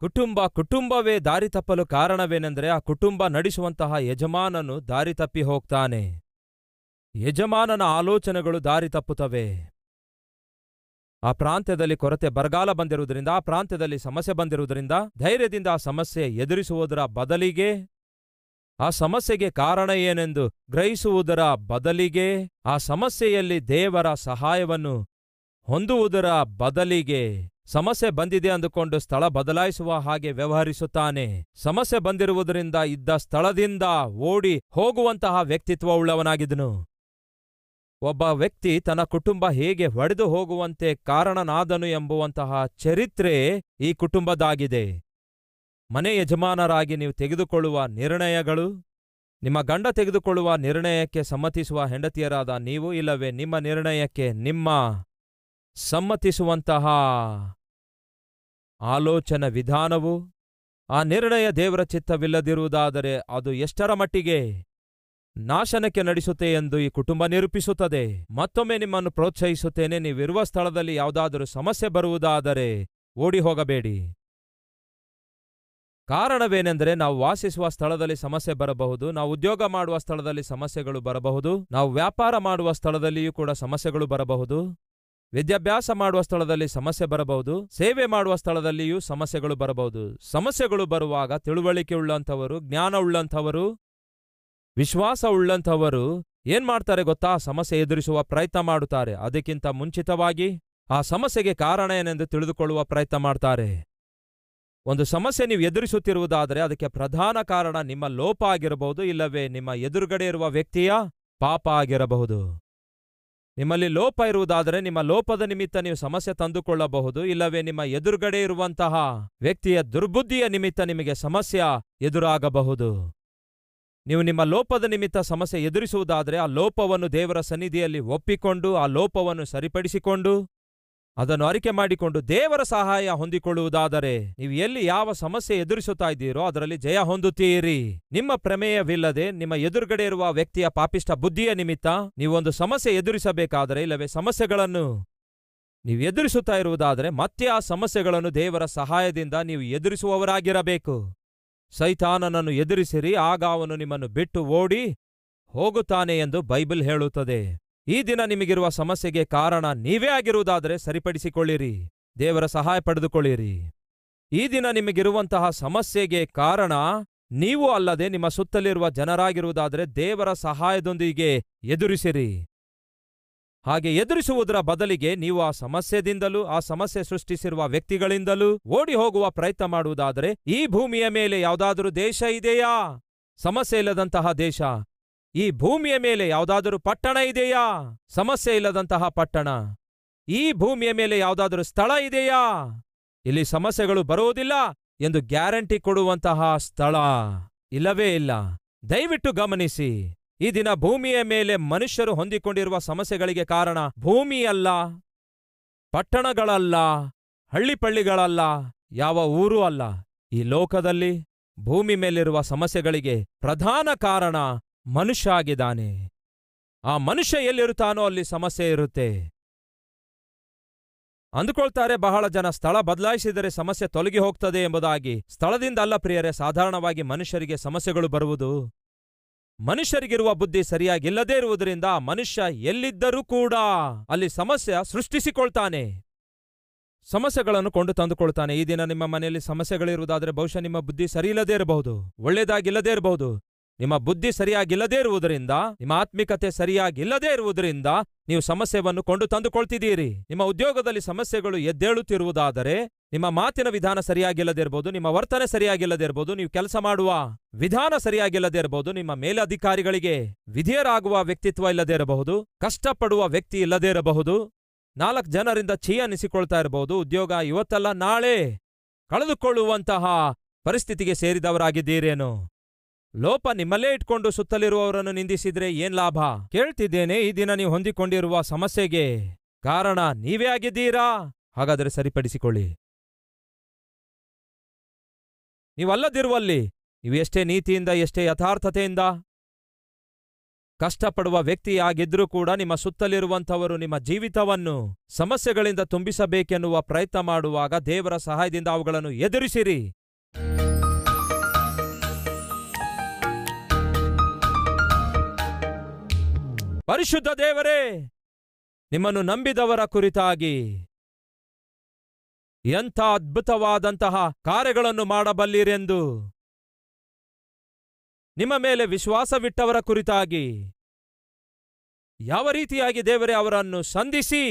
ಕುಟುಂಬ ಕುಟುಂಬವೇ ದಾರಿ ತಪ್ಪಲು ಕಾರಣವೇನೆಂದರೆ ಆ ಕುಟುಂಬ ನಡೆಸುವಂತಹ ಯಜಮಾನನು ದಾರಿ ತಪ್ಪಿ ಹೋಗ್ತಾನೆ. ಯಜಮಾನನ ಆಲೋಚನೆಗಳು ದಾರಿ ತಪ್ಪುತ್ತವೆ. ಆ ಪ್ರಾಂತ್ಯದಲ್ಲಿ ಕೊರತೆ ಬರಗಾಲ ಬಂದಿರುವುದರಿಂದ, ಆ ಪ್ರಾಂತ್ಯದಲ್ಲಿ ಸಮಸ್ಯೆ ಬಂದಿರುವುದರಿಂದ ಧೈರ್ಯದಿಂದ ಆ ಸಮಸ್ಯೆ ಎದುರಿಸುವುದರ ಬದಲಿಗೆ ಆ ಸಮಸ್ಯೆಗೆ ಕಾರಣ ಏನೆಂದು ಗ್ರಹಿಸುವುದರ ಬದಲಿಗೆ ಆ ಸಮಸ್ಯೆಯಲ್ಲಿ ದೇವರ ಸಹಾಯವನ್ನು ಹೊಂದುವುದರ ಬದಲಿಗೆ ಸಮಸ್ಯೆ ಬಂದಿದೆ ಅಂದುಕೊಂಡು ಸ್ಥಳ ಬದಲಾಯಿಸುವ ಹಾಗೆ ವ್ಯವಹರಿಸುತ್ತಾನೆ. ಸಮಸ್ಯೆ ಬಂದಿರುವುದರಿಂದ ಇದ್ದ ಸ್ಥಳದಿಂದ ಓಡಿ ಹೋಗುವಂತಹ ವ್ಯಕ್ತಿತ್ವವುಳ್ಳವನಾಗಿದ್ದನು. ಒಬ್ಬ ವ್ಯಕ್ತಿ ತನ್ನ ಕುಟುಂಬ ಹೇಗೆ ಒಡೆದು ಹೋಗುವಂತೆ ಕಾರಣನಾದನು ಎಂಬುವಂತಹ ಚರಿತ್ರೆ ಈ ಕುಟುಂಬದಾಗಿದೆ. ಮನೆ ಯಜಮಾನರಾಗಿ ನೀವು ತೆಗೆದುಕೊಳ್ಳುವ ನಿರ್ಣಯಗಳು, ನಿಮ್ಮ ಗಂಡ ತೆಗೆದುಕೊಳ್ಳುವ ನಿರ್ಣಯಕ್ಕೆ ಸಮ್ಮತಿಸುವ ಹೆಂಡತಿಯರಾದ ನೀವು ಇಲ್ಲವೇ? ನಿಮ್ಮ ನಿರ್ಣಯಕ್ಕೆ ನಿಮ್ಮ ಸಮ್ಮತಿಸುವಂತಹ ಆಲೋಚನ ವಿಧಾನವು ಆ ನಿರ್ಣಯ ದೇವರ ಚಿತ್ತವಿಲ್ಲದಿರುವುದಾದರೆ ಅದು ಎಷ್ಟರ ಮಟ್ಟಿಗೆ ನಾಶನಕ್ಕೆ ನಡೆಸುತ್ತೆ ಎಂದು ಈ ಕುಟುಂಬ ನಿರೂಪಿಸುತ್ತದೆ. ಮತ್ತೊಮ್ಮೆ ನಿಮ್ಮನ್ನು ಪ್ರೋತ್ಸಾಹಿಸುತ್ತೇನೆ. ನೀವಿರುವ ಸ್ಥಳದಲ್ಲಿ ಯಾವುದಾದರೂ ಸಮಸ್ಯೆ ಬರುವುದಾದರೆ ಓಡಿ ಹೋಗಬೇಡಿ. ಕಾರಣವೇನೆಂದರೆ ನಾವು ವಾಸಿಸುವ ಸ್ಥಳದಲ್ಲಿ ಸಮಸ್ಯೆ ಬರಬಹುದು, ನಾವು ಉದ್ಯೋಗ ಮಾಡುವ ಸ್ಥಳದಲ್ಲಿ ಸಮಸ್ಯೆಗಳು ಬರಬಹುದು, ನಾವು ವ್ಯಾಪಾರ ಮಾಡುವ ಸ್ಥಳದಲ್ಲಿಯೂ ಕೂಡ ಸಮಸ್ಯೆಗಳು ಬರಬಹುದು, ವಿದ್ಯಾಭ್ಯಾಸ ಮಾಡುವ ಸ್ಥಳದಲ್ಲಿ ಸಮಸ್ಯೆ ಬರಬಹುದು, ಸೇವೆ ಮಾಡುವ ಸ್ಥಳದಲ್ಲಿಯೂ ಸಮಸ್ಯೆಗಳು ಬರಬಹುದು. ಸಮಸ್ಯೆಗಳು ಬರುವಾಗ ತಿಳುವಳಿಕೆ ಉಳ್ಳಂಥವರು, ಜ್ಞಾನ ಉಳ್ಳಂಥವರು, ವಿಶ್ವಾಸ ಉಳ್ಳಂಥವರು ಏನ್ ಮಾಡ್ತಾರೆ ಗೊತ್ತಾ? ಸಮಸ್ಯೆ ಎದುರಿಸುವ ಪ್ರಯತ್ನ ಮಾಡುತ್ತಾರೆ. ಅದಕ್ಕಿಂತ ಮುಂಚಿತವಾಗಿ ಆ ಸಮಸ್ಯೆಗೆ ಕಾರಣ ಏನೆಂದು ತಿಳಿದುಕೊಳ್ಳುವ ಪ್ರಯತ್ನ ಮಾಡ್ತಾರೆ. ಒಂದು ಸಮಸ್ಯೆ ನೀವು ಎದುರಿಸುತ್ತಿರುವುದಾದರೆ ಅದಕ್ಕೆ ಪ್ರಧಾನ ಕಾರಣ ನಿಮ್ಮ ಲೋಪ ಆಗಿರಬಹುದು, ಇಲ್ಲವೇ ನಿಮ್ಮ ಎದುರುಗಡೆ ಇರುವ ವ್ಯಕ್ತಿಯ ಪಾಪ ಆಗಿರಬಹುದು. ನಿಮ್ಮಲ್ಲಿ ಲೋಪ ಇರುವುದಾದರೆ ನಿಮ್ಮ ಲೋಪದ ನಿಮಿತ್ತ ನೀವು ಸಮಸ್ಯೆ ತಂದುಕೊಳ್ಳಬಹುದು, ಇಲ್ಲವೇ ನಿಮ್ಮ ಎದುರುಗಡೆ ಇರುವಂತಹ ವ್ಯಕ್ತಿಯ ದುರ್ಬುದ್ಧಿಯ ನಿಮಿತ್ತ ನಿಮಗೆ ಸಮಸ್ಯೆ ಎದುರಾಗಬಹುದು. ನೀವು ನಿಮ್ಮ ಲೋಪದ ನಿಮಿತ್ತ ಸಮಸ್ಯೆ ಎದುರಿಸುವುದಾದರೆ ಆ ಲೋಪವನ್ನು ದೇವರ ಸನ್ನಿಧಿಯಲ್ಲಿ ಒಪ್ಪಿಕೊಂಡು, ಆ ಲೋಪವನ್ನು ಸರಿಪಡಿಸಿಕೊಂಡು ಅದನ್ನು ಅರಿಕೆ ಮಾಡಿಕೊಂಡು ದೇವರ ಸಹಾಯ ಹೊಂದಿಕೊಳ್ಳುವುದಾದರೆ ನೀವು ಎಲ್ಲಿ ಯಾವ ಸಮಸ್ಯೆ ಎದುರಿಸುತ್ತಾ ಇದ್ದೀರೋ ಅದರಲ್ಲಿ ಜಯ ಹೊಂದುತ್ತೀರಿ. ನಿಮ್ಮ ಪ್ರಮೇಯವಿಲ್ಲದೆ ನಿಮ್ಮ ಎದುರುಗಡೆ ಇರುವ ವ್ಯಕ್ತಿಯ ಪಾಪಿಷ್ಟ ಬುದ್ಧಿಯ ನಿಮಿತ್ತ ನೀವೊಂದು ಸಮಸ್ಯೆ ಎದುರಿಸಬೇಕಾದರೆ ಇಲ್ಲವೇ ಸಮಸ್ಯೆಗಳನ್ನು. ನೀವು ಎದುರಿಸುತ್ತಾ ಇರುವುದಾದರೆ ಮತ್ತೆ ಆ ಸಮಸ್ಯೆಗಳನ್ನು ದೇವರ ಸಹಾಯದಿಂದ ನೀವು ಎದುರಿಸುವವರಾಗಿರಬೇಕು. ಸೈತಾನನನ್ನು ಎದುರಿಸಿರಿ, ಆಗ ಅವನು ನಿಮ್ಮನ್ನು ಬಿಟ್ಟು ಓಡಿ ಹೋಗುತ್ತಾನೆ ಎಂದು ಬೈಬಲ್ ಹೇಳುತ್ತದೆ. ಈ ದಿನ ನಿಮಗಿರುವ ಸಮಸ್ಯೆಗೆ ಕಾರಣ ನೀವೇ ಆಗಿರುವುದಾದರೆ ಸರಿಪಡಿಸಿಕೊಳ್ಳಿರಿ. ದೇವರ ಸಹಾಯ ಪಡೆದುಕೊಳ್ಳಿರಿ. ಈ ದಿನ ನಿಮಗಿರುವಂತಹ ಸಮಸ್ಯೆಗೆ ಕಾರಣ ನೀವು ಅಲ್ಲದೆ ನಿಮ್ಮ ಸುತ್ತಲಿರುವ ಜನರಾಗಿರುವುದಾದರೆ ದೇವರ ಸಹಾಯದೊಂದಿಗೆ ಎದುರಿಸಿರಿ. ಹಾಗೆ ಎದುರಿಸುವುದರ ಬದಲಿಗೆ ನೀವು ಆ ಸಮಸ್ಯೆದಿಂದಲೂ, ಆ ಸಮಸ್ಯೆ ಸೃಷ್ಟಿಸಿರುವ ವ್ಯಕ್ತಿಗಳಿಂದಲೂ ಓಡಿ ಹೋಗುವ ಪ್ರಯತ್ನ ಮಾಡುವುದಾದರೆ ಈ ಭೂಮಿಯ ಮೇಲೆ ಯಾವುದಾದರೂ ದೇಶ ಇದೆಯಾ? ಸಮಸ್ಯೆ ಇಲ್ಲದಂತಹ ದೇಶ. ಈ ಭೂಮಿಯ ಮೇಲೆ ಯಾವುದಾದರೂ ಪಟ್ಟಣ ಇದೆಯಾ? ಸಮಸ್ಯೆ ಇಲ್ಲದಂತಹ ಪಟ್ಟಣ. ಈ ಭೂಮಿಯ ಮೇಲೆ ಯಾವುದಾದರೂ ಸ್ಥಳ ಇದೆಯಾ? ಇಲ್ಲಿ ಸಮಸ್ಯೆಗಳು ಬರುವುದಿಲ್ಲ ಎಂದು ಗ್ಯಾರಂಟಿ ಕೊಡುವಂತಹ ಸ್ಥಳ ಇಲ್ಲವೇ ಇಲ್ಲ. ದಯವಿಟ್ಟು ಗಮನಿಸಿ, ಈ ದಿನ ಭೂಮಿಯ ಮೇಲೆ ಮನುಷ್ಯರು ಹೊಂದಿಕೊಂಡಿರುವ ಸಮಸ್ಯೆಗಳಿಗೆ ಕಾರಣ ಭೂಮಿಯಲ್ಲ, ಪಟ್ಟಣಗಳಲ್ಲ ಹಳ್ಳಿಪಳ್ಳಿಗಳಲ್ಲ ಯಾವ ಊರೂ ಅಲ್ಲ. ಈ ಲೋಕದಲ್ಲಿ ಭೂಮಿ ಮೇಲಿರುವ ಸಮಸ್ಯೆಗಳಿಗೆ ಪ್ರಧಾನ ಕಾರಣ ಮನುಷ್ಯ ಆಗಿದ್ದಾನೆ ಆ ಮನುಷ್ಯ ಎಲ್ಲಿರುತ್ತಾನೋ ಅಲ್ಲಿ ಸಮಸ್ಯೆ ಇರುತ್ತೆ. ಅಂದುಕೊಳ್ತಾರೆ ಬಹಳ ಜನ ಸ್ಥಳ ಬದಲಾಯಿಸಿದರೆ ಸಮಸ್ಯೆ ತೊಲಗಿ ಹೋಗ್ತದೆ ಎಂಬುದಾಗಿ. ಸ್ಥಳದಿಂದ ಅಲ್ಲ ಪ್ರಿಯರೇ, ಸಾಧಾರಣವಾಗಿ ಮನುಷ್ಯರಿಗೆ ಸಮಸ್ಯೆಗಳು ಬರುವುದು. ಮನುಷ್ಯರಿಗಿರುವ ಬುದ್ಧಿ ಸರಿಯಾಗಿಲ್ಲದೇ ಇರುವುದರಿಂದ ಮನುಷ್ಯ ಎಲ್ಲಿದ್ದರೂ ಕೂಡ ಅಲ್ಲಿ ಸಮಸ್ಯೆ ಸೃಷ್ಟಿಸಿಕೊಳ್ತಾನೆ. ಸಮಸ್ಯೆಗಳನ್ನು ಕೊಂಡು ತಂದುಕೊಳ್ತಾನೆ. ಈ ದಿನ ನಿಮ್ಮ ಮನೆಯಲ್ಲಿ ಸಮಸ್ಯೆಗಳಿರುವುದಾದರೆ ಬಹುಶಃ ನಿಮ್ಮ ಬುದ್ಧಿ ಸರಿಯಿಲ್ಲದೇ ಇರಬಹುದು, ಒಳ್ಳೆಯದಾಗಿಲ್ಲದೇ ಇರಬಹುದು. ನಿಮ್ಮ ಬುದ್ಧಿ ಸರಿಯಾಗಿಲ್ಲದೇ ಇರುವುದರಿಂದ, ನಿಮ್ಮ ಆತ್ಮಿಕತೆ ಸರಿಯಾಗಿಲ್ಲದೇ ಇರುವುದರಿಂದ ನೀವು ಸಮಸ್ಯೆಯನ್ನು ಕೊಂಡು ತಂದುಕೊಳ್ತಿದ್ದೀರಿ. ನಿಮ್ಮ ಉದ್ಯೋಗದಲ್ಲಿ ಸಮಸ್ಯೆಗಳು ಎದ್ದೇಳುತ್ತಿರುವುದಾದರೆ, ನಿಮ್ಮ ಮಾತಿನ ವಿಧಾನ ಸರಿಯಾಗಿಲ್ಲದೇ ಇರಬಹುದು ನಿಮ್ಮ ವರ್ತನೆ ಸರಿಯಾಗಿಲ್ಲದೇ ಇರಬಹುದು ನೀವು ಕೆಲಸ ಮಾಡುವ ವಿಧಾನ ಸರಿಯಾಗಿಲ್ಲದೇ ಇರಬಹುದು ನಿಮ್ಮ ಮೇಲಧಿಕಾರಿಗಳಿಗೆ ವಿಧೇಯರಾಗುವ ವ್ಯಕ್ತಿತ್ವ ಇಲ್ಲದೇ ಇರಬಹುದು, ಕಷ್ಟಪಡುವ ವ್ಯಕ್ತಿ ಇಲ್ಲದೇ ಇರಬಹುದು, ನಾಲ್ಕು ಜನರಿಂದ ಛೀ ಅನಿಸಿಕೊಳ್ತಾ ಇರಬಹುದು, ಉದ್ಯೋಗ ಇವತ್ತಲ್ಲ, ನಾಳೆ ಕಳೆದುಕೊಳ್ಳುವಂತಹ ಪರಿಸ್ಥಿತಿಗೆ ಸೇರಿದವರಾಗಿದ್ದೀರೇನೋ? ಲೋಪ ನಿಮ್ಮಲ್ಲೇ ಇಟ್ಕೊಂಡು ಸುತ್ತಲಿರುವವರನ್ನು ನಿಂದಿಸಿದ್ರೆ ಏನ್ ಲಾಭ? ಕೇಳ್ತಿದ್ದೇನೆ, ಈ ದಿನ ನೀವು ಹೊಂದಿಕೊಂಡಿರುವ ಸಮಸ್ಯೆಗೆ. ಕಾರಣ ನೀವೇ ಆಗಿದ್ದೀರಾ? ಹಾಗಾದರೆ ಸರಿಪಡಿಸಿಕೊಳ್ಳಿ. ನೀವಲ್ಲದಿರುವಲ್ಲಿ, ನೀವು ಎಷ್ಟೇ ನೀತಿಯಿಂದ, ಎಷ್ಟೇ ಯಥಾರ್ಥತೆಯಿಂದ ಕಷ್ಟಪಡುವ ವ್ಯಕ್ತಿಯಾಗಿದ್ರೂ ಕೂಡ ನಿಮ್ಮ ಸುತ್ತಲಿರುವಂಥವರು ನಿಮ್ಮ ಜೀವಿತವನ್ನು ಸಮಸ್ಯೆಗಳಿಂದ ತುಂಬಿಸಬೇಕೆನ್ನುವ ಪ್ರಯತ್ನ ಮಾಡುವಾಗ ದೇವರ ಸಹಾಯದಿಂದ ಅವುಗಳನ್ನು ಎದುರಿಸಿರಿ. ಪರಿಶುದ್ಧ ದೇವರೇ, ನಿಮ್ಮನ್ನು ನಂಬಿದವರ ಕುರಿತಾಗಿ ಎಂಥ ಅದ್ಭುತವಾದಂತಹ ಕಾರ್ಯಗಳನ್ನು ಮಾಡಬಲ್ಲಿರೆಂದು ನಿಮ್ಮ ಮೇಲೆ ವಿಶ್ವಾಸವಿಟ್ಟವರ ಕುರಿತಾಗಿ ಯಾವ ರೀತಿಯಾಗಿ ದೇವರೇ ಅವರನ್ನು ಸಂಧಿಸಿ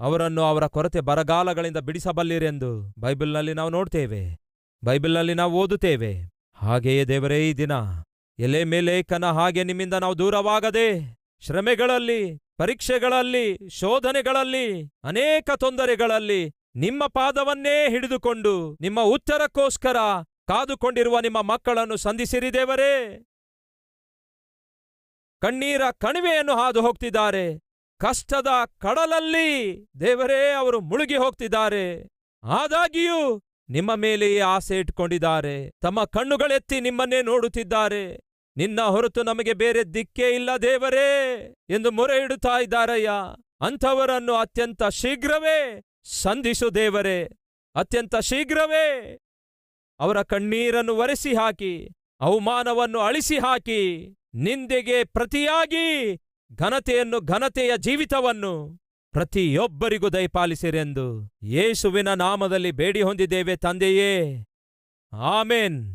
ಅವರನ್ನು ಅವರ ಕೊರತೆ ಬರಗಾಲಗಳಿಂದ ಬಿಡಿಸಬಲ್ಲಿರೆಂದು ಬೈಬಲ್ನಲ್ಲಿ ನಾವು ನೋಡ್ತೇವೆ, ಬೈಬಲ್ನಲ್ಲಿ ನಾವು ಓದುತ್ತೇವೆ. ಹಾಗೆಯೇ ದೇವರೇ, ಈ ದಿನ ಎಲೆ ಮೇಲೆ ಕನ ಹಾಗೆ ನಿಮ್ಮಿಂದ ನಾವು ದೂರವಾಗದೆ ಶ್ರಮೆಗಳಲ್ಲಿ, ಪರೀಕ್ಷೆಗಳಲ್ಲಿ, ಶೋಧನೆಗಳಲ್ಲಿ, ಅನೇಕ ತೊಂದರೆಗಳಲ್ಲಿ ನಿಮ್ಮ ಪಾದವನ್ನೇ ಹಿಡಿದುಕೊಂಡು ನಿಮ್ಮ ಉತ್ತರಕ್ಕೋಸ್ಕರ ಕಾದುಕೊಂಡಿರುವ ನಿಮ್ಮ ಮಕ್ಕಳನ್ನು ಸಂಧಿಸಿರಿ ದೇವರೇ. ಕಣ್ಣೀರ ಕಣಿವೆಯನ್ನು ಹಾದು ಹೋಗ್ತಿದ್ದಾರೆ. ಕಷ್ಟದ ಕಡಲಲ್ಲಿ ದೇವರೇ ಅವರು ಮುಳುಗಿ ಹೋಗ್ತಿದ್ದಾರೆ. ಆದಾಗಿಯೂ ನಿಮ್ಮ ಮೇಲೆಯೇ ಆಸೆ ಇಟ್ಕೊಂಡಿದ್ದಾರೆ. ತಮ್ಮ ಕಣ್ಣುಗಳೆತ್ತಿ ನಿಮ್ಮನ್ನೇ ನೋಡುತ್ತಿದ್ದಾರೆ. ನಿನ್ನ ಹೊರತು ನಮಗೆ ಬೇರೆ ದಿಕ್ಕೇ ಇಲ್ಲ ದೇವರೇ ಎಂದು ಮೊರೆ ಇಡುತ್ತಾ ಇದ್ದಾರಯ್ಯ. ಅಂಥವರನ್ನು ಅತ್ಯಂತ ಶೀಘ್ರವೇ ಸಂಧಿಸು ದೇವರೇ. ಅತ್ಯಂತ ಶೀಘ್ರವೇ ಅವರ ಕಣ್ಣೀರನ್ನು ಒರೆಸಿ ಹಾಕಿ ಅವಮಾನವನ್ನು ಅಳಿಸಿ ಹಾಕಿ ನಿಂದೆಗೆ ಪ್ರತಿಯಾಗಿ ಘನತೆಯನ್ನು ಘನತೆಯ ಜೀವಿತವನ್ನು ಪ್ರತಿಯೊಬ್ಬರಿಗೂ ದಯಪಾಲಿಸಿರೆಂದು ಯೇಸುವಿನ ನಾಮದಲ್ಲಿ ಬೇಡಿ ಹೊಂದಿದ್ದೇವೆ ತಂದೆಯೇ. ಆಮೇನ್.